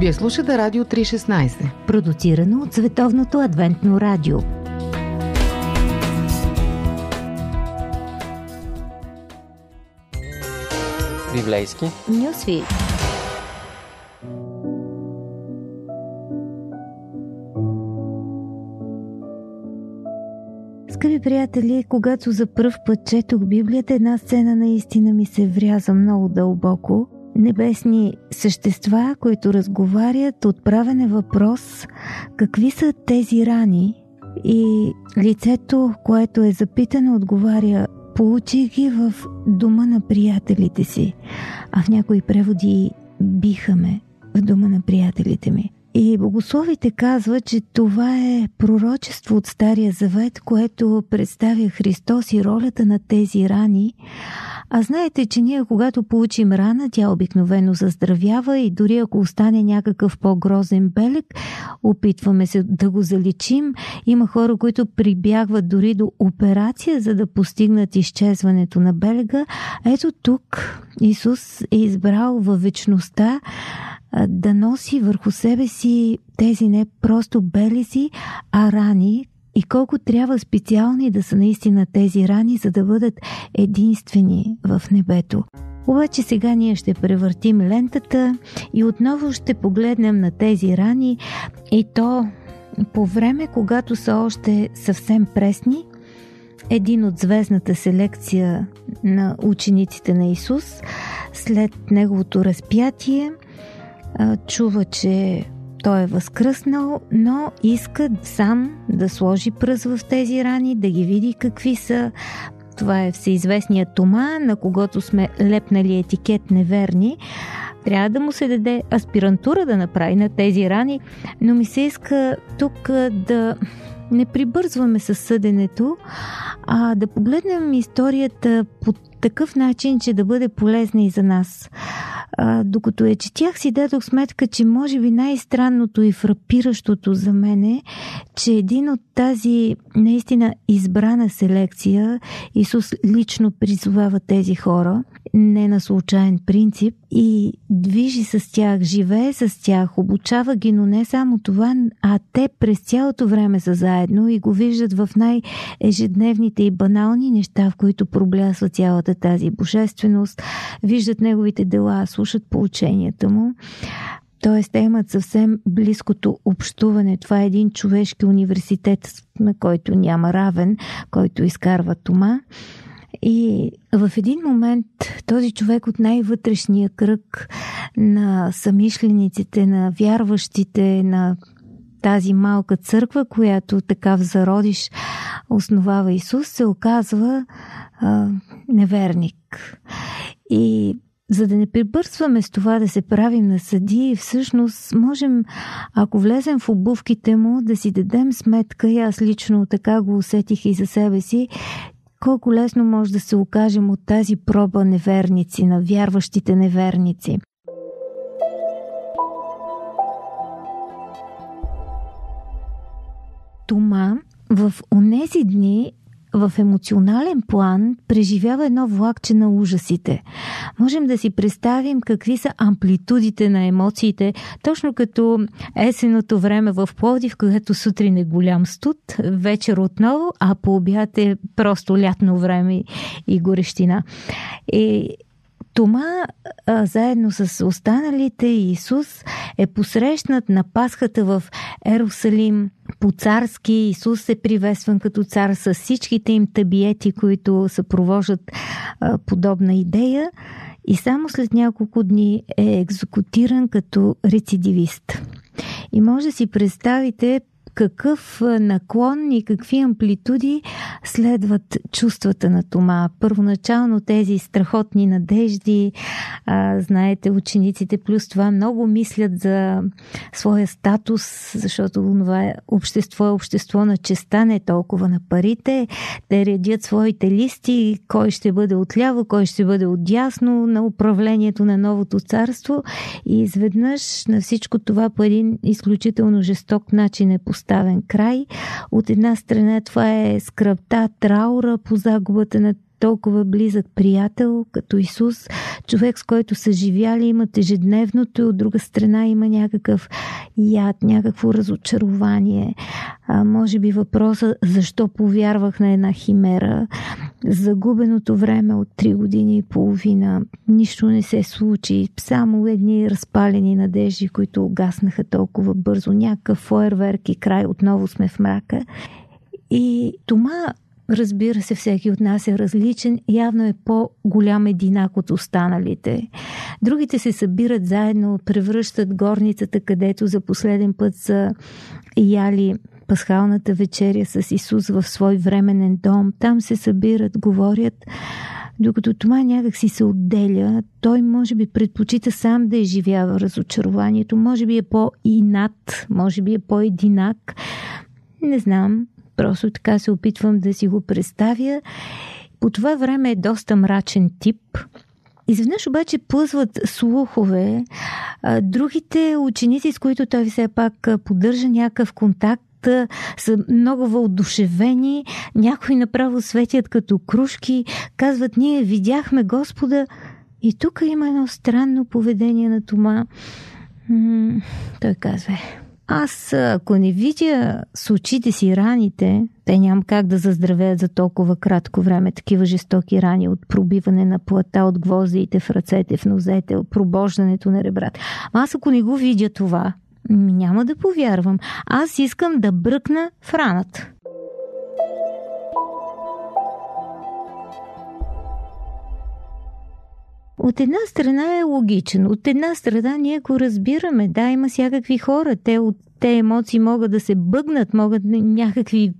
Вие слушате Радио 316, продуцирано от Световното адвентно радио. Библейски Нюсви. Скъпи приятели, когато за първ път четох Библията, една сцена наистина ми се вряза много дълбоко – небесни същества, които разговарят, отправен е въпрос какви са тези рани? И лицето, което е запитано, отговаря получи ги в дома на приятелите си, а в някои преводи бихаме в дома на приятелите ми. И богословите казва, че това е пророчество от Стария Завет, което представя Христос и ролята на тези рани, а знаете, че ние когато получим рана, тя обикновено заздравява и дори ако остане някакъв по-грозен белег, опитваме се да го заличим. Има хора, които прибягват дори до операция, за да постигнат изчезването на белега. Ето тук Исус е избрал във вечността да носи върху себе си тези не просто белези, а рани, и колко трябва специални да са наистина тези рани, за да бъдат единствени в небето. Обаче сега ние ще превъртим лентата и отново ще погледнем на тези рани и то по време, когато са още съвсем пресни, един от звездната селекция на учениците на Исус, след неговото разпятие, чува, че той е възкръснал, но иска сам да сложи пръст в тези рани, да ги види какви са. Това е всеизвестният Тома, на когото сме лепнали етикет неверни. Трябва да му се даде аспирантура да направи на тези рани, но ми се иска тук да не прибързваме със съденето, а да погледнем историята по такъв начин, че да бъде полезна и за нас. А, докато я четях, си дадох сметка, че може би най-странното и фрапиращото за мен е, че един от тази наистина избрана селекция, Исус лично призовава тези хора, не на случайен принцип, и движи с тях, живее с тях, обучава ги, но не само това, а те през цялото време са заедно и го виждат в най-ежедневните и банални неща, в които проблясва цялата тази божественост, виждат неговите дела, слушат поученията му. Тоест, те имат съвсем близкото общуване. Това е един човешки университет, на който няма равен, който изкарва Тома. И в един момент този човек от най-вътрешния кръг на самишлениците, на вярващите, на тази малка църква, която така в зародиш основава Исус, се оказва а, неверник. И за да не прибърсваме с това да се правим на съди, всъщност можем, ако влезем в обувките му, да си дадем сметка, и аз лично така го усетих и за себе си, колко лесно може да се окажем от тази проба неверници, на вярващите неверници. Тома в онези дни в емоционален план преживява едно влакче на ужасите. Можем да си представим какви са амплитудите на емоциите, точно като есеното време в Пловдив, когато сутрин е голям студ, вечер отново, а по обяд е просто лятно време и горещина. И Тома, а, заедно с останалите Исус, е посрещнат на Пасхата в Ерусалим по-царски. Исус е приветстван като цар с всичките им табиети, които съпровождат а, подобна идея. И само след няколко дни е екзекутиран като рецидивист. И може да си представите какъв наклон и какви амплитуди следват чувствата на Тома. Първоначално тези страхотни надежди, а, знаете, учениците плюс това много мислят за своя статус, защото това е общество е общество на честа, не толкова на парите. Те редят своите листи, кой ще бъде отляво, кой ще бъде отдясно на управлението на новото царство и изведнъж на всичко това по един изключително жесток начин е поставено поставен край. От една страна това е скръпта, траура по загубата на толкова близък приятел, като Исус, човек с който са живяли, имат ежедневното и от друга страна има някакъв яд, някакво разочарование. А, може би въпроса защо повярвах на една химера, загубеното време от 3 години и половина, нищо не се случи, само едни разпалени надежди, които угаснаха толкова бързо, някакъв фойерверк и край, отново сме в мрака. И Тома Разбира се, всеки от нас е различен, явно е по-голям единак от останалите. Другите се събират заедно, превръщат горницата, където за последен път са яли пасхалната вечеря с Исус в свой временен дом. Там се събират, говорят. Докато това някак си се отделя, той може би предпочита сам да изживява разочарованието, може би е по-инат, може би е по-единак. Не знам, Просто така се опитвам да си го представя. По това време е доста мрачен тип. Изведнъж обаче плъзват слухове. Другите ученици, с които той все пак поддържа някакъв контакт, са много въодушевени, някои направо светят като кружки, казват, ние видяхме Господа. И тук има едно странно поведение на Тома. той казва, аз, ако не видя с очите си раните, те нямам как да заздравеят за толкова кратко време такива жестоки рани от пробиване на плата от гвоздиите в ръцете, в нозете, от пробождането на ребрата. Аз ако не го видя това, няма да повярвам. Аз искам да бръкна в раната. От една страна е логичен, от една страна ние го разбираме. Да, има всякакви хора. Те от те емоции могат да се бъгнат, могат някакви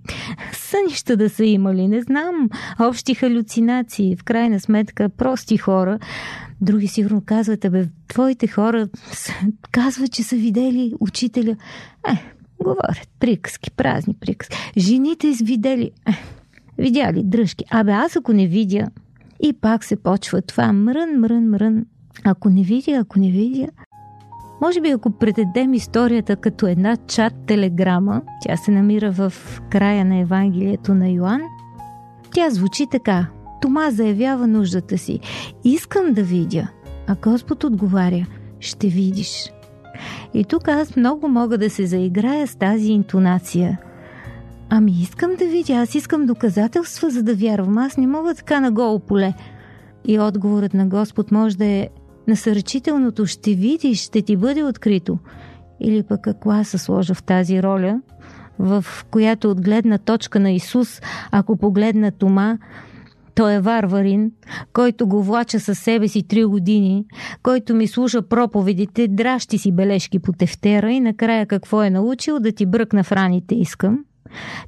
сънища да са имали, не знам, общи халюцинации, в крайна сметка прости хора. Други сигурно казват, бе, твоите хора казват, че са видели учителя. Е, говорят, приказки, празни приказки. Жените извидели, е, видяли дръжки. Абе, аз ако не видя, и пак се почва това мрън, мрън, мрън. Ако не видя, ако не видя. Може би ако предадем историята като една чат телеграма, тя се намира в края на Евангелието на Йоанн, тя звучи така. Тома заявява нуждата си. Искам да видя. А Господ отговаря. Ще видиш. И тук аз много мога да се заиграя с тази интонация – Ами искам да видя, аз искам доказателства, за да вярвам. Аз не мога така на голо поле. И отговорът на Господ може да е насърчителното «Ще видиш, ще ти бъде открито». Или пък ако аз се сложа в тази роля, в която от гледна точка на Исус, ако погледна Тома, той е варварин, който го влача със себе си три години, който ми слуша проповедите, дращи си бележки по тефтера и накрая какво е научил да ти бръкна в раните искам.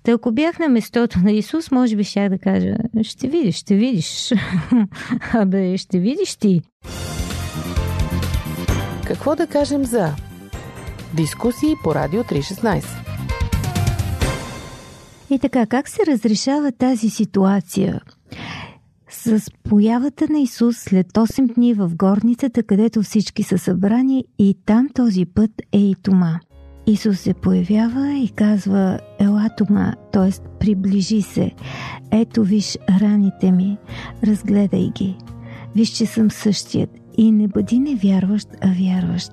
Та ако бях на местото на Исус, може би щях да кажа, ще видиш, ще видиш. Абе, ще видиш ти. Какво да кажем за дискусии по Радио 316? И така, как се разрешава тази ситуация? С появата на Исус след 8 дни в горницата, където всички са събрани и там този път е и Тома. Исус се появява и казва Елатома, т.е. приближи се. Ето виж раните ми, разгледай ги. Виж, че съм същият и не бъди невярващ, а вярващ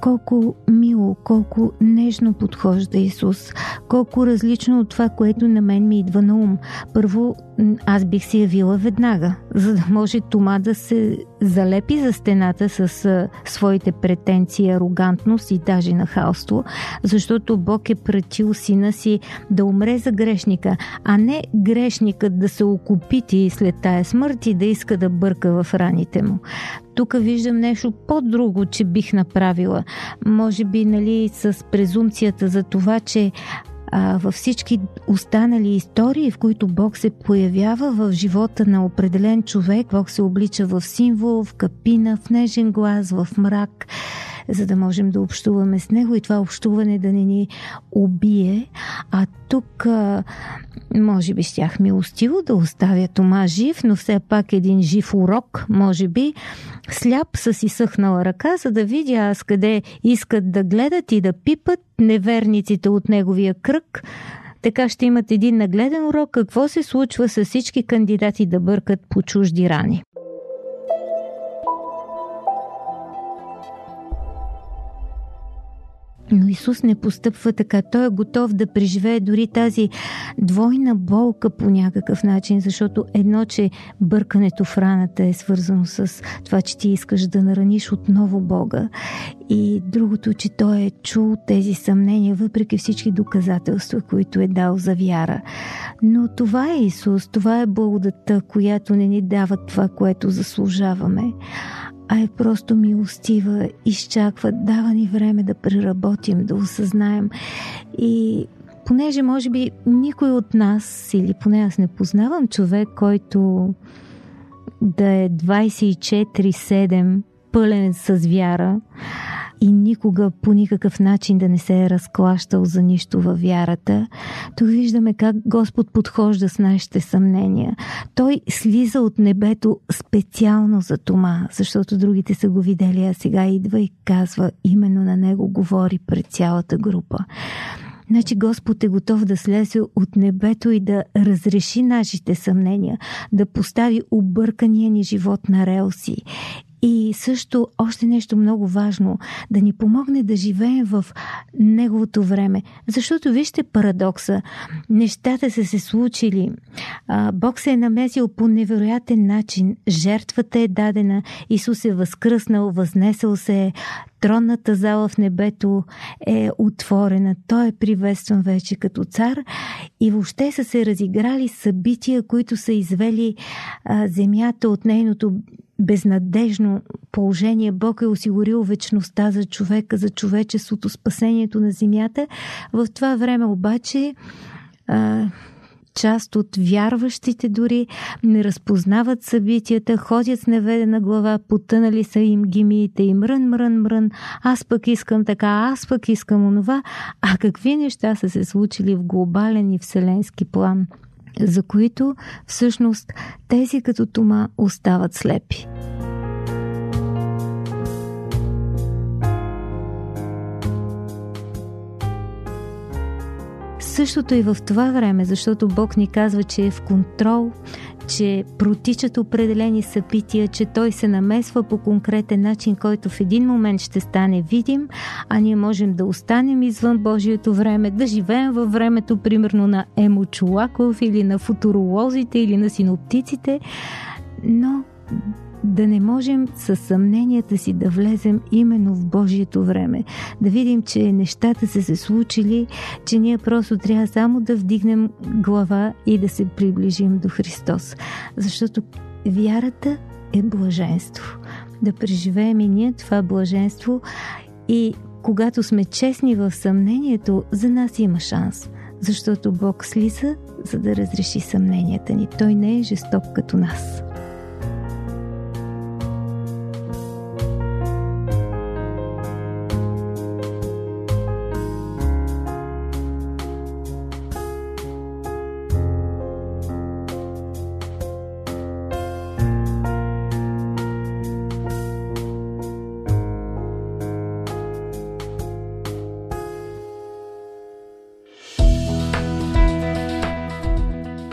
колко мило, колко нежно подхожда Исус, колко различно от това, което на мен ми идва на ум. Първо, аз бих се явила веднага, за да може Тома да се залепи за стената с а, своите претенции, арогантност и даже нахалство, защото Бог е пратил сина си да умре за грешника, а не грешникът да се окупити след тая смърт и да иска да бърка в раните му тук виждам нещо по-друго, че бих направила. Може би, нали, с презумцията за това, че а, във всички останали истории, в които Бог се появява в живота на определен човек, Бог се облича в символ, в капина, в нежен глас, в мрак за да можем да общуваме с него и това общуване да не ни убие. А тук може би щях милостиво да оставя Тома жив, но все пак един жив урок, може би, сляп с изсъхнала ръка, за да видя аз къде искат да гледат и да пипат неверниците от неговия кръг, Така ще имат един нагледен урок какво се случва с всички кандидати да бъркат по чужди рани. Но Исус не постъпва така. Той е готов да преживее дори тази двойна болка по някакъв начин, защото едно, че бъркането в раната е свързано с това, че ти искаш да нараниш отново Бога. И другото, че той е чул тези съмнения, въпреки всички доказателства, които е дал за вяра. Но това е Исус, това е благодата, която не ни дава това, което заслужаваме а е просто милостива, изчаква, дава ни време да преработим, да осъзнаем. И понеже може би никой от нас, или поне аз не познавам човек, който да е 24-7 пълен с вяра, и никога по никакъв начин да не се е разклащал за нищо във вярата, тук виждаме как Господ подхожда с нашите съмнения. Той слиза от небето специално за Тома, защото другите са го видели, а сега идва и казва, именно на него говори пред цялата група. Значи Господ е готов да слезе от небето и да разреши нашите съмнения, да постави объркания ни живот на релси и също още нещо много важно да ни помогне да живеем в неговото време. Защото вижте парадокса. Нещата са се случили. Бог се е намесил по невероятен начин. Жертвата е дадена. Исус е възкръснал, възнесъл се. Тронната зала в небето е отворена. Той е приветстван вече като цар и въобще са се разиграли събития, които са извели а, земята от нейното безнадежно положение. Бог е осигурил вечността за човека, за човечеството, спасението на земята. В това време обаче а, част от вярващите дори не разпознават събитията, ходят с неведена глава, потънали са им гимиите и мрън, мрън, мрън, аз пък искам така, аз пък искам онова. А какви неща са се случили в глобален и вселенски план – за които всъщност тези като Тома остават слепи. Същото и в това време, защото Бог ни казва, че е в контрол, че протичат определени събития, че той се намесва по конкретен начин, който в един момент ще стане видим, а ние можем да останем извън Божието време, да живеем във времето, примерно на Емо Чулаков или на футуролозите или на синоптиците, но да не можем с съмненията си да влезем именно в Божието време. Да видим, че нещата са се случили, че ние просто трябва само да вдигнем глава и да се приближим до Христос. Защото вярата е блаженство. Да преживеем и ние това блаженство и когато сме честни в съмнението, за нас има шанс. Защото Бог слиза, за да разреши съмненията ни. Той не е жесток като нас.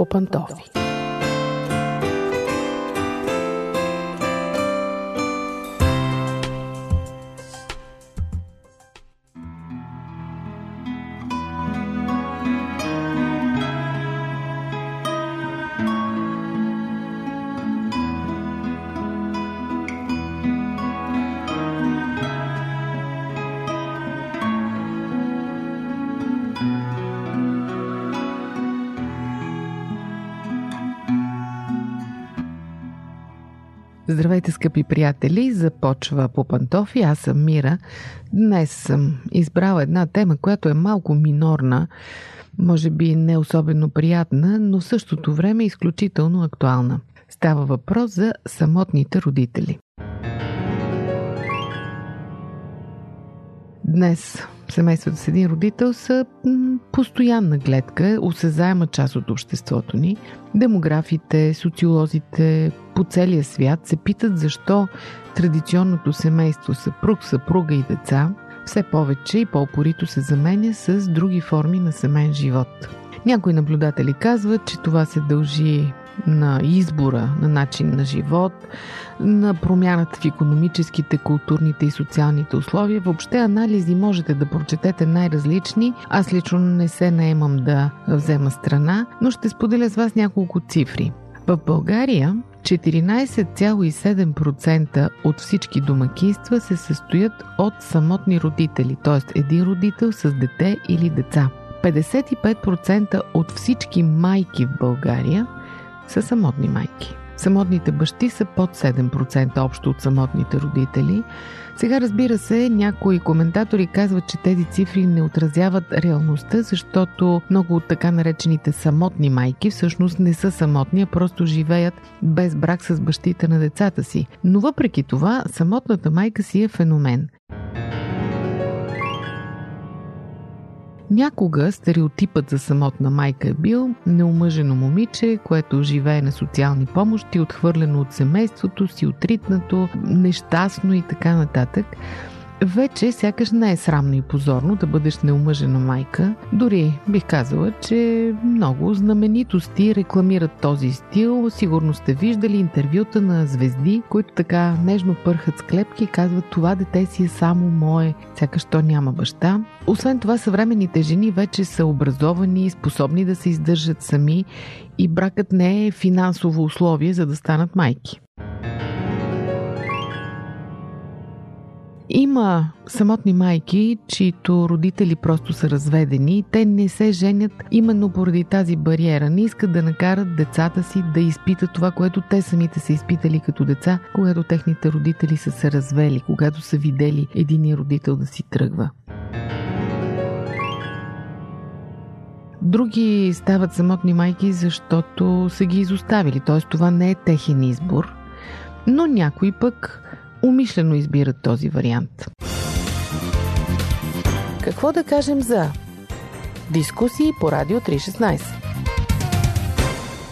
Popantoff. Здравейте, скъпи приятели! Започва по пантофи. Аз съм Мира. Днес съм избрала една тема, която е малко минорна, може би не особено приятна, но в същото време изключително актуална. Става въпрос за самотните родители. Днес семействата с един родител са постоянна гледка, осезаема част от обществото ни. Демографите, социолозите по целия свят се питат защо традиционното семейство съпруг, съпруга и деца все повече и по-опорито се заменя с други форми на семейен живот. Някои наблюдатели казват, че това се дължи на избора на начин на живот, на промяната в економическите, културните и социалните условия. Въобще анализи можете да прочетете най-различни. Аз лично не се наемам да взема страна, но ще споделя с вас няколко цифри. В България 14,7% от всички домакинства се състоят от самотни родители, т.е. един родител с дете или деца. 55% от всички майки в България са самотни майки. Самотните бащи са под 7% общо от самотните родители. Сега разбира се, някои коментатори казват, че тези цифри не отразяват реалността, защото много от така наречените самотни майки всъщност не са самотни, а просто живеят без брак с бащите на децата си. Но въпреки това, самотната майка си е феномен. Някога стереотипът за самотна майка е бил неомъжено момиче, което живее на социални помощи, отхвърлено от семейството си, отритнато, нещастно и така нататък – вече сякаш не е срамно и позорно да бъдеш неумъжена майка. Дори бих казала, че много знаменитости рекламират този стил. Сигурно сте виждали интервюта на звезди, които така нежно пърхат с клепки и казват това дете си е само мое, сякаш то няма баща. Освен това, съвременните жени вече са образовани, способни да се издържат сами и бракът не е финансово условие за да станат майки. Има самотни майки, чието родители просто са разведени и те не се женят именно поради тази бариера. Не искат да накарат децата си да изпитат това, което те самите са изпитали като деца, когато техните родители са се развели, когато са видели единия родител да си тръгва. Други стават самотни майки, защото са ги изоставили, т.е. това не е техен избор. Но някои пък умишлено избират този вариант. Какво да кажем за дискусии по Радио 316?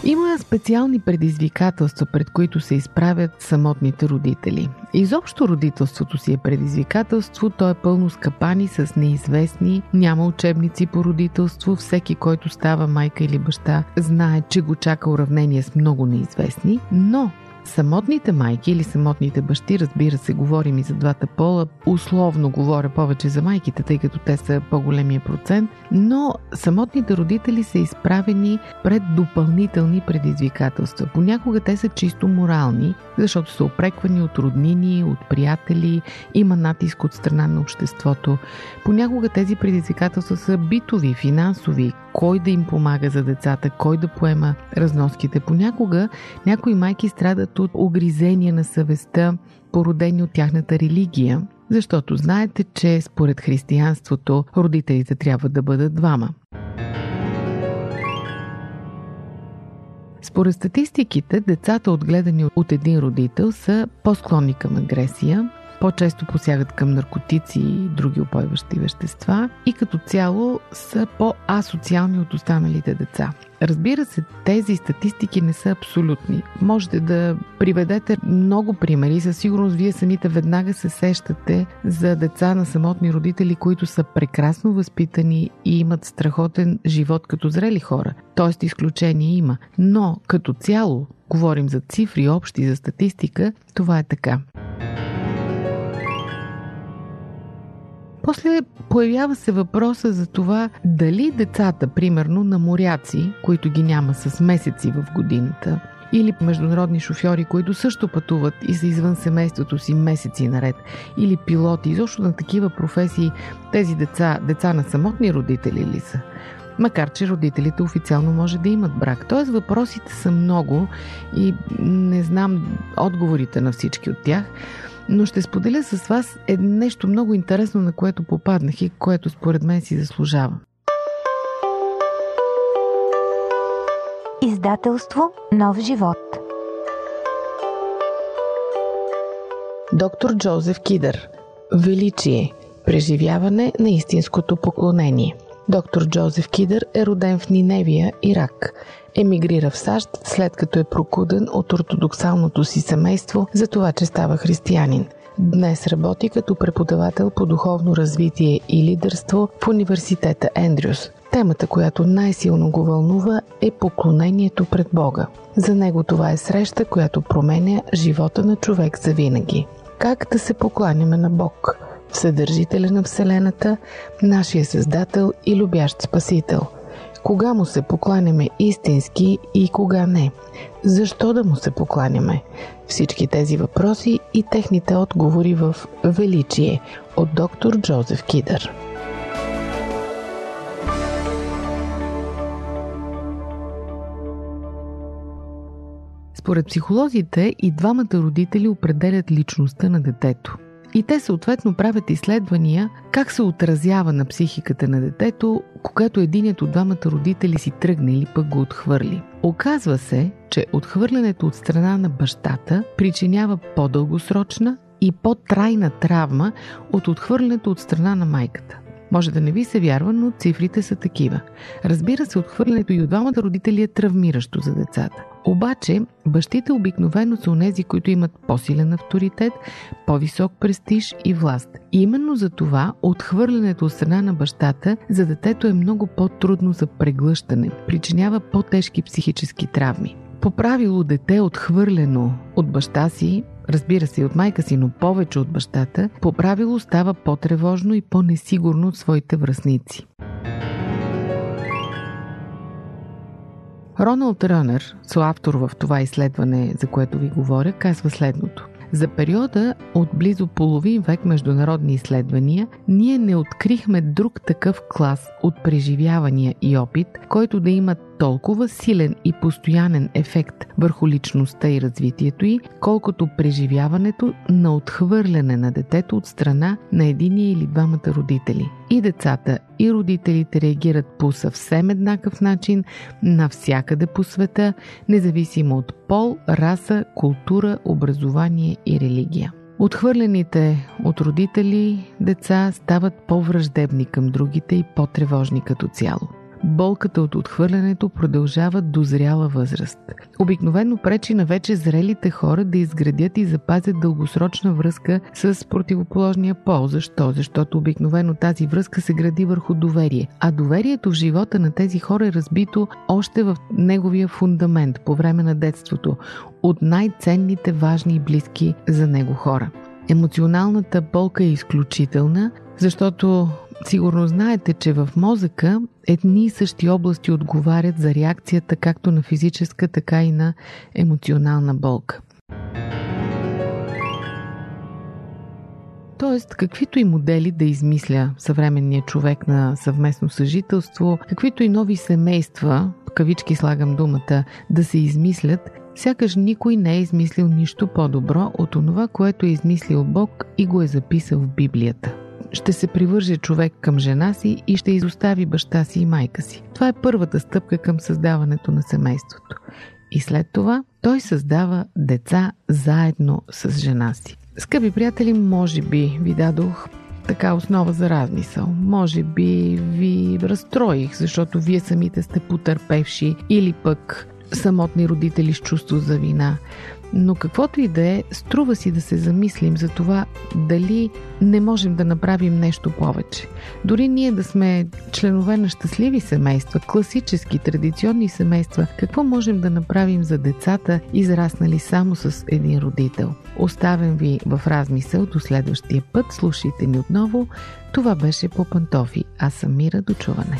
Има специални предизвикателства, пред които се изправят самотните родители. Изобщо родителството си е предизвикателство, то е пълно скъпани с неизвестни, няма учебници по родителство, всеки, който става майка или баща, знае, че го чака уравнение с много неизвестни, но Самотните майки или самотните бащи, разбира се, говорим и за двата пола, условно говоря повече за майките, тъй като те са по-големия процент, но самотните родители са изправени пред допълнителни предизвикателства. Понякога те са чисто морални, защото са опреквани от роднини, от приятели, има натиск от страна на обществото. Понякога тези предизвикателства са битови, финансови, кой да им помага за децата, кой да поема разноските. Понякога някои майки страдат от огризения на съвестта, породени от тяхната религия, защото знаете, че според християнството родителите трябва да бъдат двама. Според статистиките, децата отгледани от един родител са по-склонни към агресия, по-често посягат към наркотици и други опойващи вещества и като цяло са по-асоциални от останалите деца. Разбира се, тези статистики не са абсолютни. Можете да приведете много примери. Със сигурност вие самите веднага се сещате за деца на самотни родители, които са прекрасно възпитани и имат страхотен живот като зрели хора. Тоест изключение има. Но като цяло, говорим за цифри общи, за статистика, това е така. После появява се въпроса за това дали децата, примерно на моряци, които ги няма с месеци в годината, или международни шофьори, които също пътуват и са извън семейството си месеци наред, или пилоти, изобщо на такива професии, тези деца, деца на самотни родители ли са? Макар, че родителите официално може да имат брак. Тоест въпросите са много и не знам отговорите на всички от тях но ще споделя с вас е нещо много интересно, на което попаднах и което според мен си заслужава. Издателство Нов живот Доктор Джозеф Кидър. Величие. Преживяване на истинското поклонение Доктор Джозеф Кидър е роден в Ниневия, Ирак. Емигрира в САЩ, след като е прокуден от ортодоксалното си семейство за това, че става християнин. Днес работи като преподавател по духовно развитие и лидерство в университета Ендрюс. Темата, която най-силно го вълнува е поклонението пред Бога. За него това е среща, която променя живота на човек за винаги. Как да се покланяме на Бог? Вседържителя на Вселената, нашия Създател и любящ Спасител – кога му се покланяме истински и кога не? Защо да му се покланяме? Всички тези въпроси и техните отговори в Величие от доктор Джозеф Кидър. Според психолозите и двамата родители определят личността на детето – и те съответно правят изследвания как се отразява на психиката на детето, когато единият от двамата родители си тръгне или пък го отхвърли. Оказва се, че отхвърлянето от страна на бащата причинява по-дългосрочна и по-трайна травма от отхвърлянето от страна на майката. Може да не ви се вярва, но цифрите са такива. Разбира се, отхвърлянето и от двамата родители е травмиращо за децата. Обаче, бащите обикновено са онези, които имат по-силен авторитет, по-висок престиж и власт. И именно за това отхвърлянето от страна на бащата за детето е много по-трудно за преглъщане, причинява по-тежки психически травми. По правило дете отхвърлено от баща си разбира се и от майка си, но повече от бащата, по правило става по-тревожно и по-несигурно от своите връзници. Роналд Рънер, соавтор в това изследване, за което ви говоря, казва следното. За периода от близо половин век международни изследвания, ние не открихме друг такъв клас от преживявания и опит, който да има толкова силен и постоянен ефект върху личността и развитието й, колкото преживяването на отхвърляне на детето от страна на единия или двамата родители. И децата, и родителите реагират по съвсем еднакъв начин навсякъде по света, независимо от пол, раса, култура, образование и религия. Отхвърлените от родители деца стават по-враждебни към другите и по-тревожни като цяло болката от отхвърлянето продължава до зряла възраст. Обикновено пречи на вече зрелите хора да изградят и запазят дългосрочна връзка с противоположния пол. Защо? Защото обикновено тази връзка се гради върху доверие. А доверието в живота на тези хора е разбито още в неговия фундамент по време на детството от най-ценните, важни и близки за него хора. Емоционалната болка е изключителна, защото Сигурно знаете, че в мозъка едни и същи области отговарят за реакцията както на физическа, така и на емоционална болка. Тоест, каквито и модели да измисля съвременният човек на съвместно съжителство, каквито и нови семейства, в кавички слагам думата, да се измислят, сякаш никой не е измислил нищо по-добро от онова, което е измислил Бог и го е записал в Библията ще се привърже човек към жена си и ще изостави баща си и майка си. Това е първата стъпка към създаването на семейството. И след това той създава деца заедно с жена си. Скъпи приятели, може би ви дадох така основа за размисъл. Може би ви разстроих, защото вие самите сте потърпевши или пък самотни родители с чувство за вина. Но каквото и да е, струва си да се замислим за това дали не можем да направим нещо повече. Дори ние да сме членове на щастливи семейства, класически, традиционни семейства, какво можем да направим за децата, израснали само с един родител? Оставям ви в размисъл до следващия път. Слушайте ни отново. Това беше по пантофи. Аз съм Мира. Дочуване.